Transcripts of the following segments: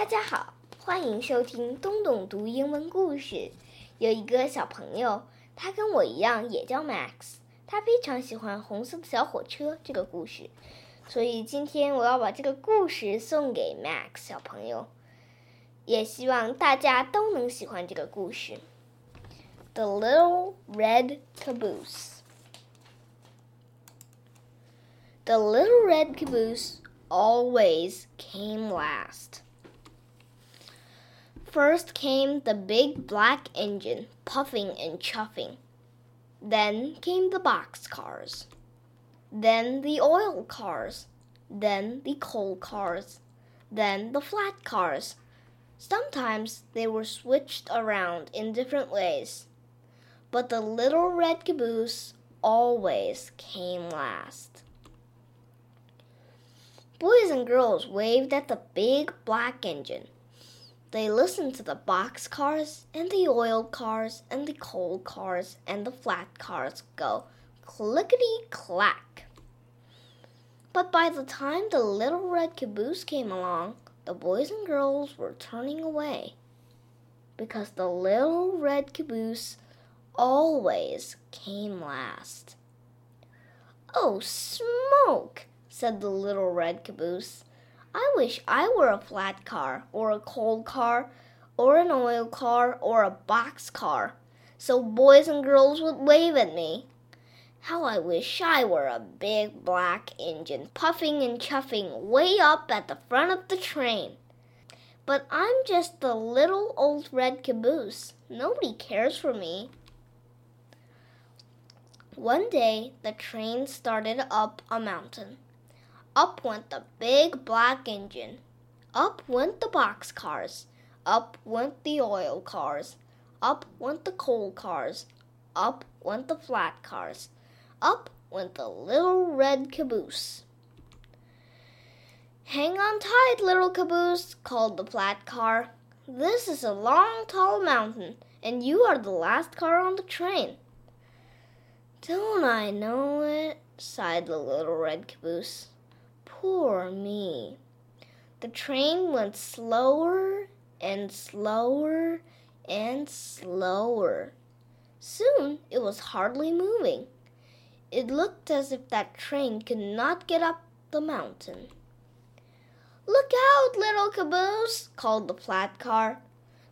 大家好，欢迎收听东东读英文故事。有一个小朋友，他跟我一样也叫 Max，他非常喜欢《红色的小火车》这个故事，所以今天我要把这个故事送给 Max 小朋友，也希望大家都能喜欢这个故事。The Little Red Caboose. The little red caboose always came last. First came the big black engine, puffing and chuffing. Then came the box cars. Then the oil cars. Then the coal cars. Then the flat cars. Sometimes they were switched around in different ways. But the little red caboose always came last. Boys and girls waved at the big black engine. They listened to the box cars and the oil cars and the coal cars and the flat cars go clickety clack. But by the time the little red caboose came along, the boys and girls were turning away because the little red caboose always came last. Oh, smoke! said the little red caboose. I wish I were a flat car, or a coal car, or an oil car, or a box car, so boys and girls would wave at me. How I wish I were a big black engine, puffing and chuffing way up at the front of the train. But I'm just the little old red caboose. Nobody cares for me. One day, the train started up a mountain. Up went the big black engine. Up went the box cars. Up went the oil cars. Up went the coal cars. Up went the flat cars. Up went the little red caboose. Hang on tight, little caboose, called the flat car. This is a long, tall mountain, and you are the last car on the train. Don't I know it? sighed the little red caboose. Poor me. The train went slower and slower and slower. Soon it was hardly moving. It looked as if that train could not get up the mountain. Look out, little caboose, called the flat car.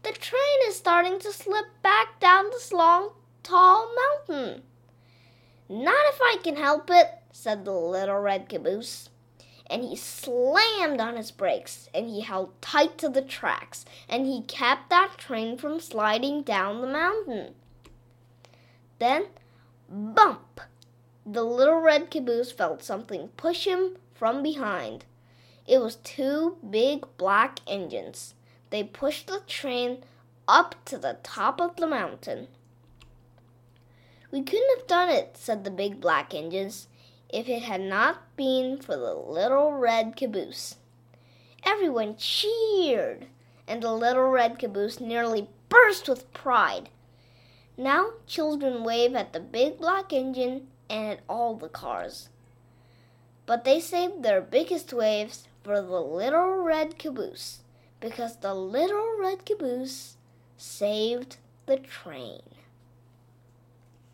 The train is starting to slip back down this long, tall mountain. Not if I can help it, said the little red caboose and he slammed on his brakes and he held tight to the tracks and he kept that train from sliding down the mountain. Then, bump! The little red caboose felt something push him from behind. It was two big black engines. They pushed the train up to the top of the mountain. We couldn't have done it, said the big black engines if it had not been for the little red caboose. Everyone cheered, and the little red caboose nearly burst with pride. Now children wave at the big black engine and at all the cars. But they saved their biggest waves for the little red caboose because the little red caboose saved the train.